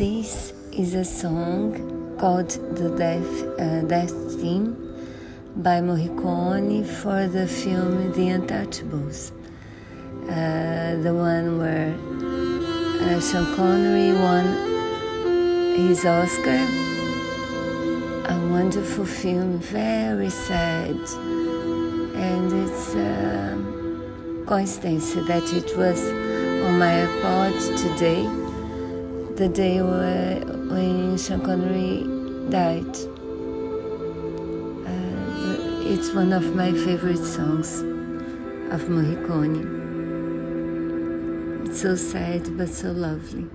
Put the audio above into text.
This is a song called The Death, uh, Death Theme by Morricone for the film The Untouchables, uh, the one where uh, Sean Connery won his Oscar. A wonderful film, very sad, and it's a coincidence that it was on my iPod today, the day when Sean Connery died. Uh, it's one of my favorite songs of Morricone. It's so sad but so lovely.